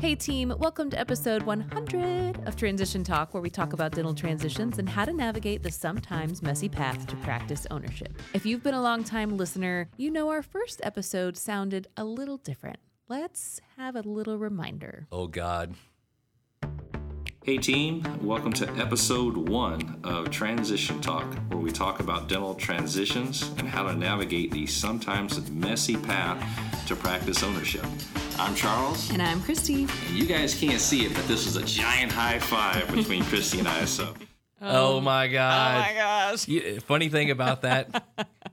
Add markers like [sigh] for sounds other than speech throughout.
Hey, team, welcome to episode 100 of Transition Talk, where we talk about dental transitions and how to navigate the sometimes messy path to practice ownership. If you've been a long time listener, you know our first episode sounded a little different. Let's have a little reminder. Oh, God. Hey team, welcome to episode one of Transition Talk, where we talk about dental transitions and how to navigate the sometimes messy path to practice ownership. I'm Charles, And I'm Christy. and you guys can't see it, but this is a giant high five between Christy and I. So [laughs] Oh, my God. Oh my gosh. You- funny thing about that,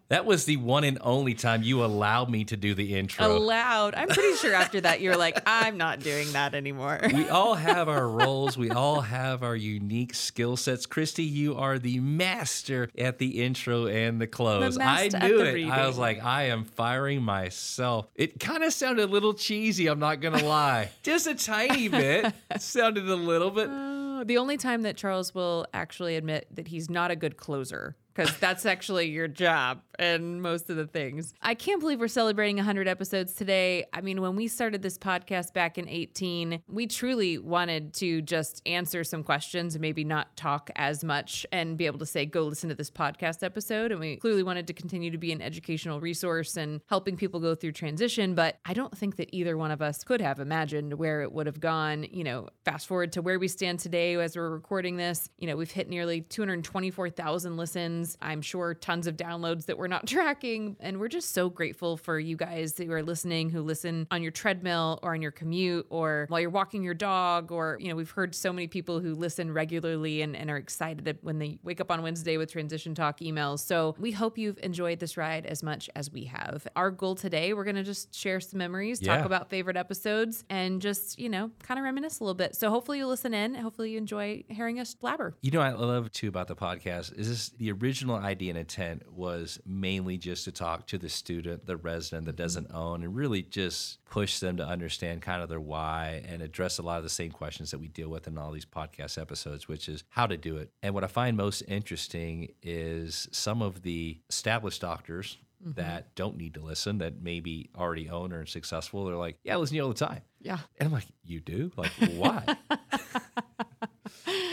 that was the one and only time you allowed me to do the intro. Allowed. I'm pretty sure after that, you were like, [laughs] I'm not doing that anymore. we all [laughs] have our roles. We all have our unique skill sets. Christy, you are the master at the intro and the close. I master at knew the it. I was like, I am firing myself. It kind of sounded a little cheesy. I'm not gonna lie, [laughs] just a tiny bit. It sounded a little bit. Oh, the only time that Charles will actually admit that he's not a good closer, because that's actually your job and most of the things. I can't believe we're celebrating 100 episodes today. I mean, when we started this podcast back in 18, we truly wanted to just answer some questions and maybe not talk as much and be able to say, go listen to this podcast episode. And we clearly wanted to continue to be an educational resource and helping people go through transition. But I don't think that either one of us could have imagined where it would have gone. You know, fast forward to where we stand today as we're recording this, you know, we've hit nearly 224,000 listens. I'm sure tons of downloads that we're not [laughs] tracking. And we're just so grateful for you guys who are listening, who listen on your treadmill or on your commute or while you're walking your dog. Or, you know, we've heard so many people who listen regularly and, and are excited when they wake up on Wednesday with Transition Talk emails. So we hope you've enjoyed this ride as much as we have. Our goal today, we're going to just share some memories, talk Yeah. about favorite episodes, and just, you know, kind of reminisce a little bit. So hopefully you listen in. Hopefully you enjoy hearing us blabber. You know, what I love too about the podcast is this the original idea and intent was mainly just to talk to the student, the resident that mm-hmm. doesn't own, and really just push them to understand kind of their why and address a lot of the same questions that we deal with in all these podcast episodes, which is how to do it. And what I find most interesting is some of the established doctors. Mm-hmm. That don't need to listen, that maybe already own or are successful. They're like, yeah, I listen to you all the time. Yeah. And I'm like, you do? Like, why? [laughs]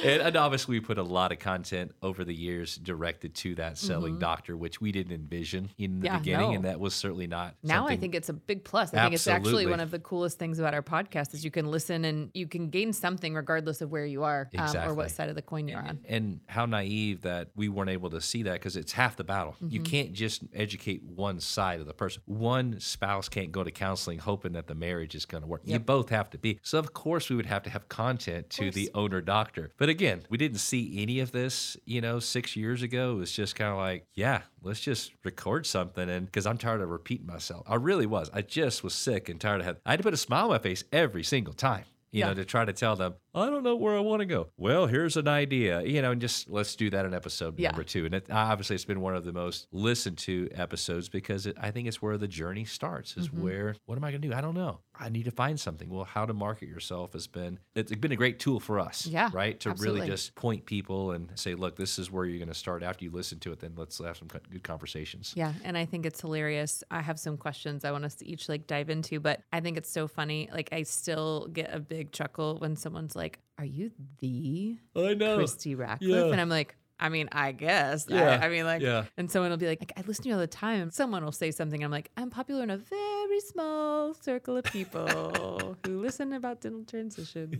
and, and obviously, we put a lot of content over the years directed to that selling doctor, which we didn't envision in the Mm-hmm. Yeah, beginning, no. and that was certainly not. Now I think it's a big plus. I think it's actually one of the coolest things about our podcast is you can listen and you can gain something regardless of where you are um, or what side of the coin you're on. and how naive that we weren't able to see that because it's half the battle. You Mm-hmm. can't just educate one side of the person. One spouse can't go to counseling hoping that the marriage is going to work. You both have to be. So of course we would have to have content to the owner doctor. But again, we didn't see any of this, you know, 6 years ago. It was just kind of like, yeah, let's just record something and cuz I'm tired of repeating myself. I really was. I just was sick and tired of having I had to put a smile on my face every single time you Yeah. know, to try to tell them, I don't know where I want to go. Well, here's an idea, you know, and just let's do that in episode Yeah. number two. And it, obviously, it's been one of the most listened to episodes because it, I think it's where the journey starts. Is Mm-hmm. where what am I going to do? I don't know. I need to find something. Well, how to market yourself has been it's been a great tool for us. Yeah, right. To absolutely. really just point people and say, look, this is where you're going to start. After you listen to it, then let's have some good conversations. Yeah, and I think it's hilarious. I have some questions I want us to each like dive into, but I think it's so funny. Like I still get a big chuckle when someone's like, "Are you the I know. Christy Ratcliffe?" Yeah. And I'm like, I mean, I guess. I- Yeah, I, mean, like, yeah. and someone will be like, I listen to you all the time. Someone will say something. I'm like, I'm popular in a very small circle of people who listen about dental transitions.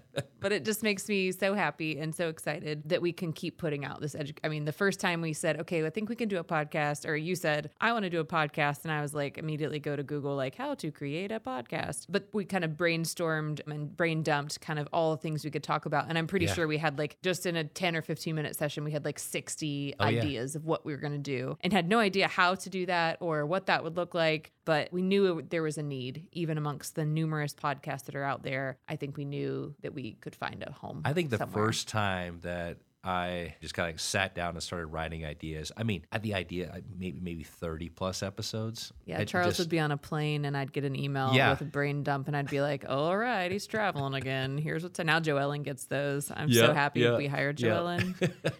[laughs] but it just makes me so happy and so excited that we can keep putting out this edu- I mean, the first time we said, okay, I think we can do a podcast, or you said, I want to do a podcast. And I was like, immediately go to Google, like, how to create a podcast. But we kind of brainstormed and brain dumped kind of all the things we could talk about. And I'm pretty Yeah. sure we had like just in a 10 or 15 minute session, we had like 60 Oh, yeah. ideas of what we were going to do and had no idea how to do that or what that would look like. But we knew it, there was a need, even amongst the numerous podcasts that are out there. I think we knew that we could find a home. I think the somewhere. first time that I just kind of sat down and started writing ideas. I mean, I had the idea maybe maybe thirty plus episodes. Yeah, I Charles just- would be on a plane and I'd get an email Yeah. with a brain dump and I'd be like, all right, he's traveling again. Here's what's now Joellen gets those. I'm Yeah, so happy yeah, we hired. Joellen. [laughs]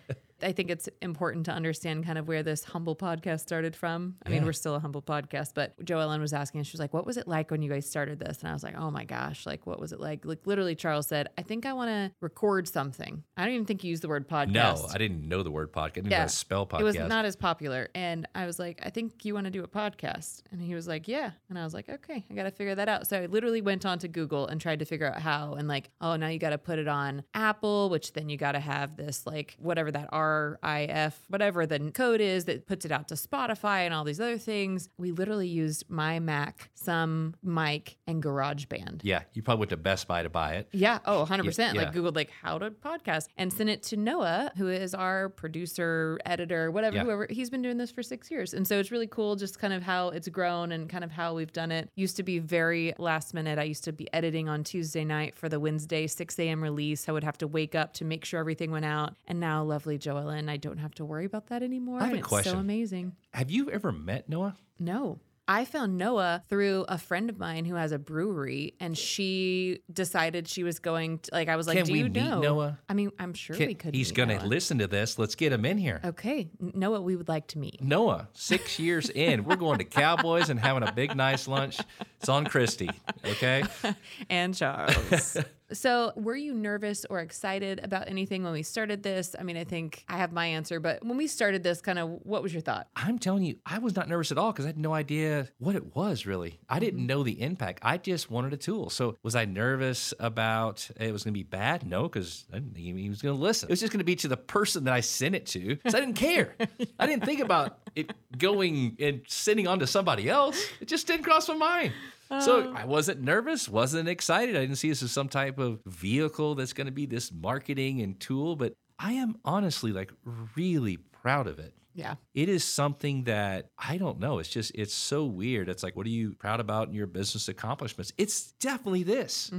I think it's important to understand kind of where this humble podcast started from. I mean, we're still a humble podcast, but Joellen was asking, she was like, What was it like when you guys started this? And I was like, Oh my gosh, like, what was it like? Like, literally, Charles said, I think I want to record something. I don't even think he used the word podcast. No, I didn't know the word podcast. I didn't know spell podcast. It was not as popular. And I was like, I think you want to do a podcast. And he was like, Yeah. And I was like, Okay, I got to figure that out. So I literally went on to Google and tried to figure out how. And like, oh, now you got to put it on Apple, which then you got to have this, like, whatever that RIF, whatever the code is that puts it out to Spotify and all these other things. We literally used my Mac, some mic, and GarageBand. yeah, you probably went to Best Buy to buy it. Yeah. Oh, 100%. Yeah. Like Googled like how to podcast and sent it to Noah, who is our producer, editor, whatever, Yeah. whoever. He's been doing this for six years. And so it's really cool just kind of how it's grown and kind of how we've done it. Used to be very last minute. I used to be editing on Tuesday night for the Wednesday 6 a.m. release. I would have to wake up to make sure everything went out. And now, lovely Joellen, I don't have to worry about that anymore. I have and a it's question. so amazing. Have you ever met Noah? No. I found Noah through a friend of mine who has a brewery, and she decided she was going to, like, I was like, Can Do we you meet know? Noah? I mean, I'm sure we could. He's going to Noah. listen to this. Let's get him in here. Okay. Noah, we would like to meet. Noah, six years in, we're going to Cowboys and having a big, nice lunch. It's on Christy, okay? [laughs] And Charles. [laughs] so, were you nervous or excited about anything when we started this? I mean, I think I have my answer, but when we started this, kind of what was your thought? I'm telling you, I was not nervous at all because I had no idea what it was really. I didn't mm-hmm. know the impact. I just wanted a tool. So was I nervous about it was going to be bad? No, because I didn't think he was going to listen. It was just going to be to the person that I sent it to because I didn't care. I didn't think about it going and sending on to somebody else. It just didn't cross my mind. So I wasn't nervous, wasn't excited. I didn't see this as some type of vehicle that's going to be this marketing and tool, but I am honestly like really proud of it Yeah. it is something that I don't know. It's just, it's so weird. It's like, what are you proud about in your business accomplishments? It's definitely this.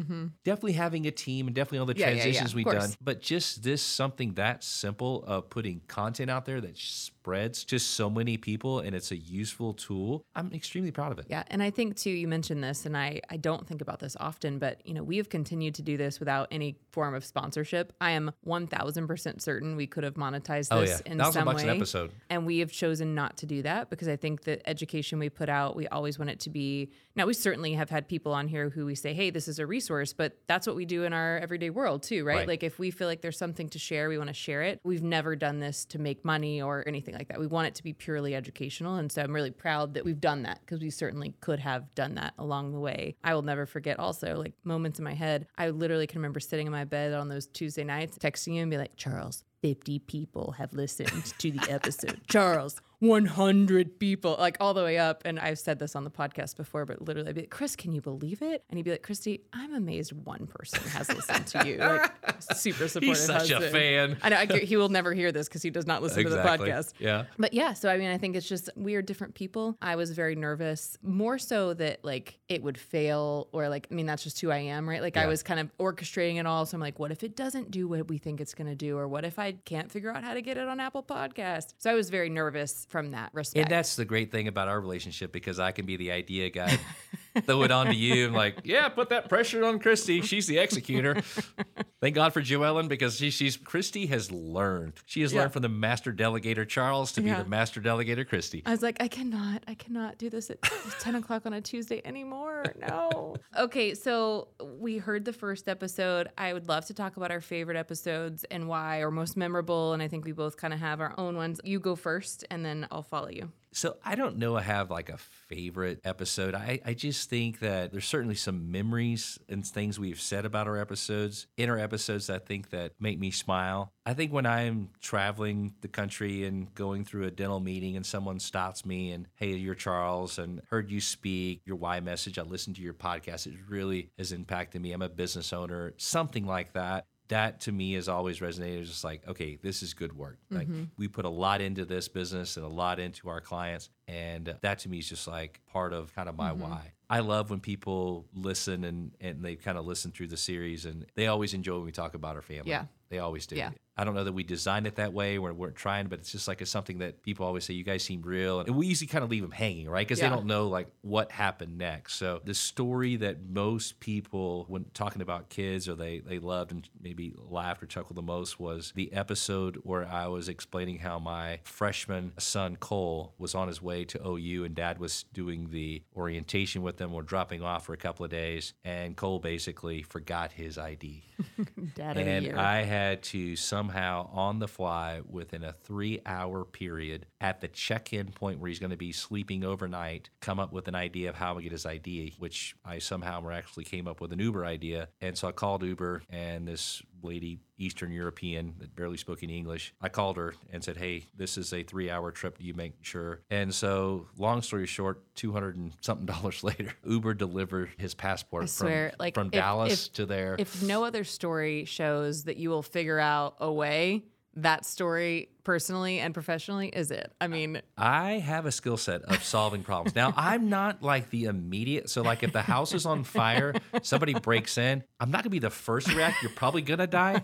Definitely having a team and definitely all the Mm-hmm. Yeah, yeah, yeah, transitions we've done. But just this something that simple of putting content out there that spreads to so many people and it's a useful tool. I'm extremely proud of it. Yeah, and I think too you mentioned this and I I don't think about this often, but you know, we have continued to do this without any form of sponsorship. I am 1000% certain we could have monetized this Oh, this yeah. in 1,000 some bucks way. an episode. And we have chosen not to do that because I think the education we put out, we always want it to be now we certainly have had people on here who we say, "Hey, this is a resource," but that's what we do in our everyday world too, right? Right. Like if we feel like there's something to share, we want to share it. We've never done this to make money or anything like that. We want it to be purely educational. And so I'm really proud that we've done that because we certainly could have done that along the way. I will never forget also like moments in my head. I literally can remember sitting in my bed on those Tuesday nights, texting you and be like, Charles, 50 people have listened to the episode. Charles, 100 people, like all the way up. And I've said this on the podcast before, but literally I'd be like, Chris, can you believe it? And he'd be like, Christy, I'm amazed one person has listened to you. Like, [laughs] super supportive. He's such a fan. I know I, he will never hear this because he does not listen Exactly. to the podcast. Yeah. But yeah, so I mean, I think it's just we are different people. I was very nervous, more so that like it would fail, or like I mean, that's just who I am, right? Like I was kind of orchestrating it all. So I'm like, what if it doesn't do what we think it's going to do, or what if I can't figure out how to get it on Apple Podcast? So I was very nervous from that respect. And that's the great thing about our relationship because I can be the idea guy, [laughs] throw it on to you. I'm like, yeah, put that pressure on Christy. She's the executor. [laughs] Thank God for Joellen because she, she's Christy has learned. She has Yeah. learned from the master delegator Charles to Yeah. be the master delegator Christy. I was like, I cannot, I cannot do this at [laughs] 10 o'clock on a Tuesday anymore. No. [laughs] okay, so we heard the first episode. I would love to talk about our favorite episodes and why, or most memorable. And I think we both kind of have our own ones. You go first, and then I'll follow you. So I don't know I have like a favorite episode. I, I just think that there's certainly some memories and things we've said about our episodes, in our episodes, I think that make me smile. I think when I'm traveling the country and going through a dental meeting and someone stops me and, hey, you're Charles and heard you speak, your why message, I listened to your podcast. It really has impacted me. I'm a business owner, something like that that to me has always resonated. It's just like, okay, this is good work. Like mm-hmm. we put a lot into this business and a lot into our clients. And that to me is just like part of kind of my mm-hmm. why. I love when people listen and, and they kind of listen through the series and they always enjoy when we talk about our family. Yeah. They always do. Yeah. I don't know that we designed it that way. We're, we're trying, but it's just like it's something that people always say, you guys seem real. And we usually kind of leave them hanging, right? Because Yeah. they don't know like what happened next. So the story that most people, when talking about kids or they, they loved and maybe laughed or chuckled the most was the episode where I was explaining how my freshman son, Cole, was on his way to OU and dad was doing the orientation with them or dropping off for a couple of days. And Cole basically forgot his ID. [laughs] Dad And. I had to somehow, on the fly, within a three hour period, at the check in point where he's going to be sleeping overnight, come up with an idea of how to get his ID, which I somehow miraculously came up with an Uber idea. And so I called Uber, and this lady, Eastern European, that barely spoke any English, I called her and said, Hey, this is a three hour trip. Do you make sure? And so, long story short, 200 and something [laughs] dollars later, Uber delivered his passport I swear, from, like from if- Dallas if- to there. if no other story shows that you will figure out a way, that story personally and professionally is it. I mean, I have a skill set of solving problems. Now, [laughs] I'm not like the immediate. So, like, if the house is on fire, somebody breaks in, I'm not gonna be the first to react. You're probably gonna die,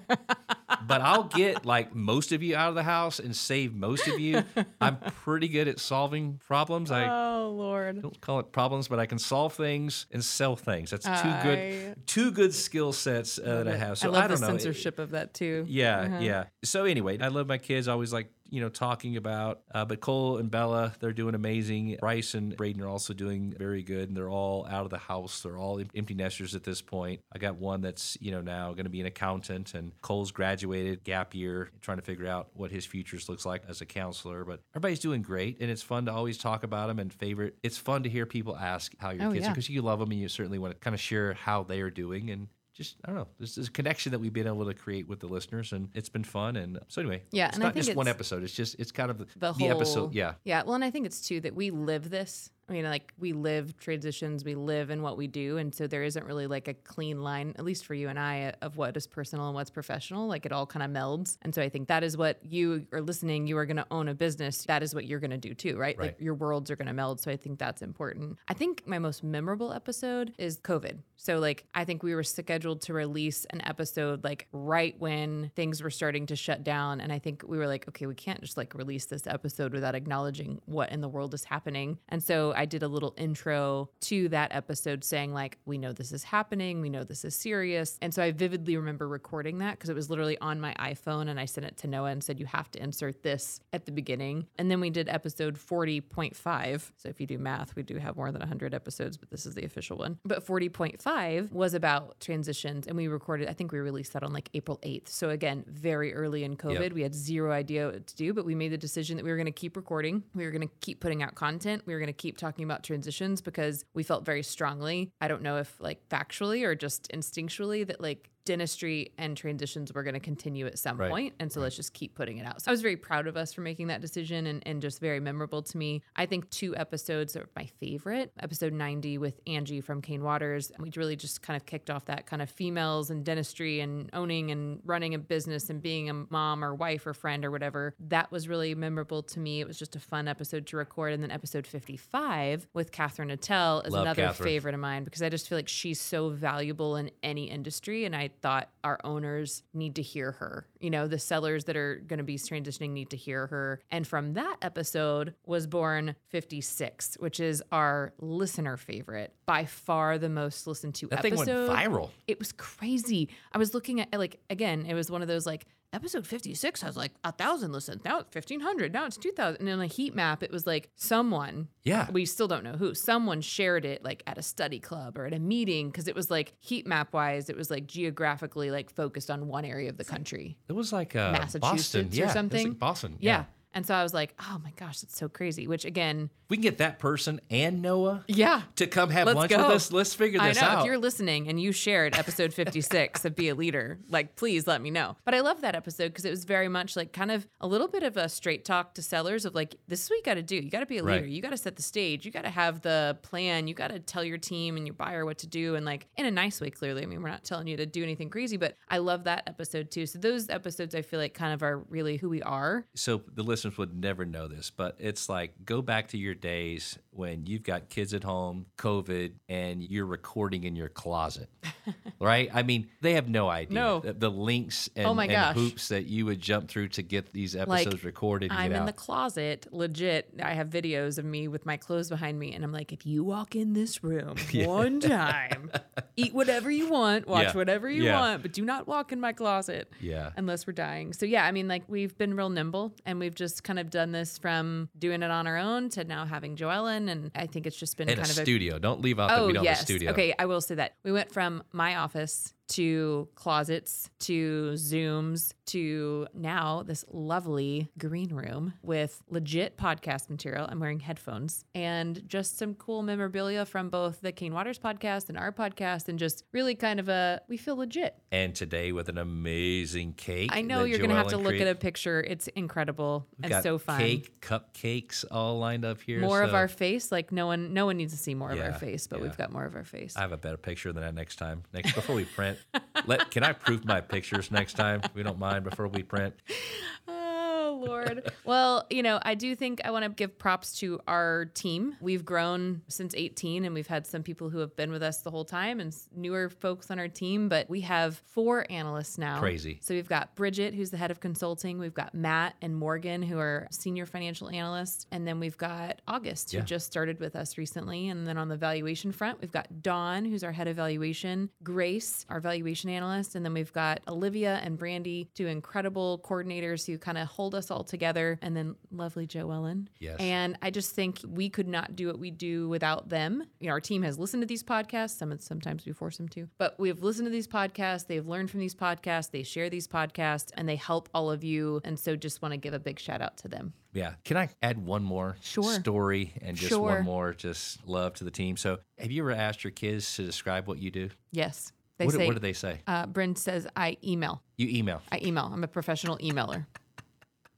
but I'll get like most of you out of the house and save most of you. I'm [laughs] pretty good at solving problems. I oh lord. don't call it problems, but I can solve things and sell things. That's two I- good, two good skill sets uh, that I have. So I love don't the know. censorship of that too. Yeah, yeah. So anyway, I love my kids. I always like you know talking about. Uh, but Cole and Bella, they're doing amazing. Bryce and Braden are also doing very good, and they're all out of the house. They're all empty nesters at this point. I got one that's you know now going to be an accountant, and Cole's graduated gap year, trying to figure out what his futures looks like as a counselor. But everybody's doing great, and it's fun to always talk about them and favorite. It's fun to hear people ask how your Oh, kids are because you love them and you certainly want to kind of share how they are doing and just I don't know. There's this connection that we've been able to create with the listeners, and it's been fun. And so anyway, Yeah, it's and I not think just one episode. It's just it's kind of the, The the, whole episode. Yeah, Yeah. Well, and I think it's too that we live this. I mean, like we live transitions, we live in what we do. And so there isn't really like a clean line, at least for you and I, of what is personal and what's professional. Like it all kind of melds. And so I think that is what you are listening. You are going to own a business. That is what you're going to do too, right? Like your worlds are going to meld. So I think that's important. I think my most memorable episode is COVID. So, like, I think we were scheduled to release an episode like right when things were starting to shut down. And I think we were like, okay, we can't just like release this episode without acknowledging what in the world is happening. And so I did a little intro to that episode saying, like, we know this is happening, we know this is serious. And so I vividly remember recording that because it was literally on my iPhone and I sent it to Noah and said, you have to insert this at the beginning. And then we did episode 40.5. So if you do math, we do have more than 100 episodes, but this is the official one. But 40.5 was about transitions and we recorded, I think we released that on like April 8th. So again, very early in COVID, Yep. we had zero idea what to do, but we made the decision that we were going to keep recording. We were going to keep putting out content. We were going to keep talking about transitions because we felt very strongly. I don't know if like factually or just instinctually that like dentistry and transitions were going to continue at some Right. point, And so let's just keep putting it out. So I was very proud of us for making that decision and, and just very memorable to me. I think two episodes are my favorite. Episode 90 with Angie from Cain Watters. We really just kind of kicked off that kind of females and dentistry and owning and running a business and being a mom or wife or friend or whatever. That was really memorable to me. It was just a fun episode to record. And then episode 55 with Katherine Eitel is Love another Catherine. favorite of mine because I just feel like she's so valuable in any industry. And I thought our owners need to hear her. You know, the sellers that are going to be transitioning need to hear her. And from that episode was born 56, which is our listener favorite, by far the most listened to that thing episode. went viral. It was crazy. I was looking at like again, it was one of those like episode 56 has like a thousand listens. Now it's 1500. Now it's 2000. And in a heat map, it was like someone, Yeah. we still don't know who, someone shared it like at a study club or at a meeting because it was like heat map wise, it was like geographically like focused on one area of the country. It was like uh, Massachusetts Boston. or yeah, was something. like Boston. Yeah. And so I was like, oh my gosh, that's so crazy. Which again, we can get that person and Noah yeah. to come have Let's lunch go. with us. Let's figure I this know. out. If you're listening and you shared episode 56 of Be a Leader, like, please let me know. But I love that episode because it was very much like kind of a little bit of a straight talk to sellers of like, this is what you got to do. You got to be a Right. leader. You got to set the stage. You got to have the plan. You got to tell your team and your buyer what to do. And like, in a nice way, clearly. I mean, we're not telling you to do anything crazy, but I love that episode too. So those episodes I feel like kind of are really who we are. so the listeners would never know this, but it's like go back to your days when you've got kids at home, COVID, and you're recording in your closet. [laughs] right? I mean, they have no idea. No. The, the links and, Oh my and gosh. hoops that you would jump through to get these episodes recorded. I'm in out. the closet, legit. I have videos of me with my clothes behind me, and I'm like, if you walk in this room [laughs] one time, eat whatever you want, [laughs] watch Yeah. whatever you Yeah. want, but do not walk in my closet. Yeah. Unless we're dying. So yeah, I mean, like we've been real nimble, and we've just kind of done this from doing it on our own to now having Joellen, and I think it's just been in a kind of a studio. Don't leave out that Oh we don't yes. have a studio. Okay, I will say that we went from my office to closets to Zooms to now this lovely green room with legit podcast material. I'm wearing headphones and just some cool memorabilia from both the Cain Watters podcast and our podcast, and just really kind of a we feel legit. And today with an amazing cake. I know you're gonna have to look created. at a picture. It's incredible We've and so fun. Cake, cupcakes all lined up here. More of our face, like no one, no one needs to see more of our face, but yeah. we've got more of our face. I have a better picture than that next time. Next before we print. Let can I proof my pictures next time? We don't mind before we print. [laughs] Lord. [laughs] well, you know, I do think I want to give props to our team. We've grown since 18 and we've had some people who have been with us the whole time and newer folks on our team, but we have four analysts now. Crazy. So we've got Bridget, who's the head of consulting. We've got Matt and Morgan, who are senior financial analysts. And then we've got August, who Yeah. just started with us recently. And then on the valuation front, we've got Dawn, who's our head of valuation, Grace, our valuation analyst. And then we've got Olivia and Brandy, two incredible coordinators who kind of hold us all together. And then lovely Joellen. Yes. And I just think we could not do what we do without them. You know, our team has listened to these podcasts. Some sometimes we force them to, but we've listened to these podcasts. They've learned from these podcasts. They share these podcasts, and they help all of you. And so, just want to give a big shout out to them. Yeah. Can I add one more Sure. story and just Sure. one more just love to the team? So have you ever asked your kids to describe what you do? Yes, they What, say. what do they say? Uh, Bryn says, "I email. You email. I email. I'm a professional emailer."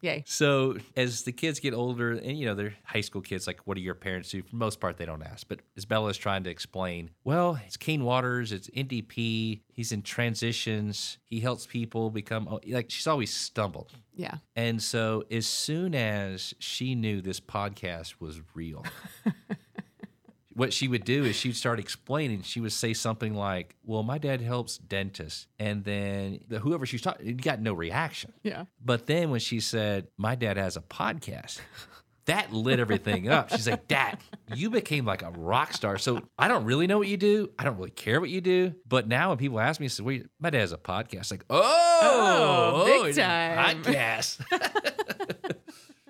Yay. So as the kids get older, and you know they're high school kids, like what do your parents do? For the most part, they don't ask. But as Bella's trying to explain, well, it's Cain Watters, it's NDP. He's in transitions. He helps people become oh, like she's always stumbled. Yeah. And so as soon as she knew this podcast was real, [laughs] what she would do is she'd start explaining. She would say something like, "Well, my dad helps dentists," and then the, whoever she's talking, you got no reaction. Yeah. But then when she said, My dad has a podcast, that lit everything up. She's like, Dad, you became like a rock star. So I don't really know what you do. I don't really care what you do. But now when people ask me, I say, Wait, my dad has a podcast. Like, oh, Oh, big oh, it's time. Podcast. [laughs]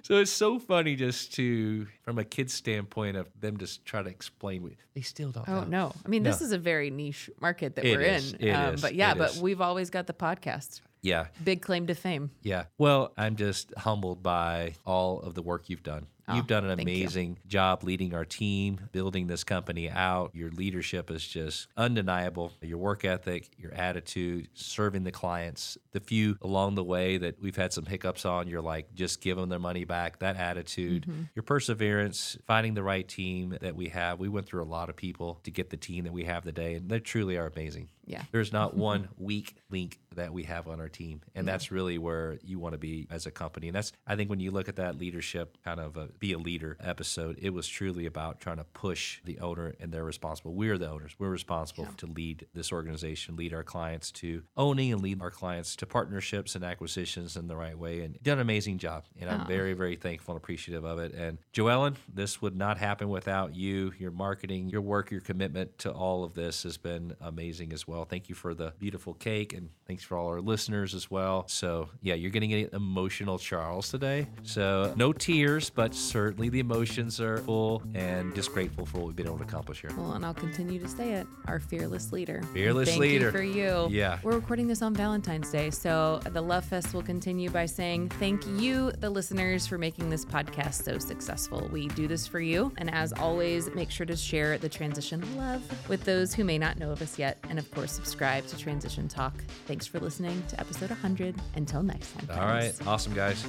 so it's so funny just to, from a kid's standpoint, of them just try to explain. They still don't Oh know. no! I mean, this is a very niche market that It we're is. in. It um, is. But yeah, It but is. we've always got the podcast. Yeah. Big claim to fame. Yeah. Well, I'm just humbled by all of the work you've done. You've done an Oh, amazing job leading our team, building this company out. Your leadership is just undeniable. Your work ethic, your attitude, serving the clients. The few along the way that we've had some hiccups on, you're like, just give them their money back. That attitude, Mm-hmm. your perseverance, finding the right team that we have. We went through a lot of people to get the team that we have today, and they truly are amazing. Yeah. There's not [laughs] one weak link that we have on our team. And mm-hmm. that's really where you want to be as a company. And that's, I think, when you look at that leadership kind of a be a leader episode, it was truly about trying to push the owner and they're responsible. We're the owners. We're responsible to lead this organization, lead our clients to owning and lead our clients to partnerships and acquisitions in the right way. And done an amazing job. And I'm oh. very, very thankful and appreciative of it. And Joellen, this would not happen without you, your marketing, your work, your commitment to all of this has been amazing as well. Thank you for the beautiful cake and thanks for all our listeners as well. So, yeah, you're getting an emotional Charles today. So, no tears, but certainly the emotions are full and just grateful for what we've been able to accomplish here. Well, and I'll continue to say it. Our fearless leader. Fearless Thank leader. You for you. Yeah. We're recording this on Valentine's Day, so the Love Fest will continue by saying thank you, the listeners, for making this podcast so successful. We do this for you, and as always, make sure to share the transition love with those who may not know of us yet, and of course, subscribe to Transition Talk. Thanks for listening to episode 100. Until next time. All right. friends. Awesome, guys.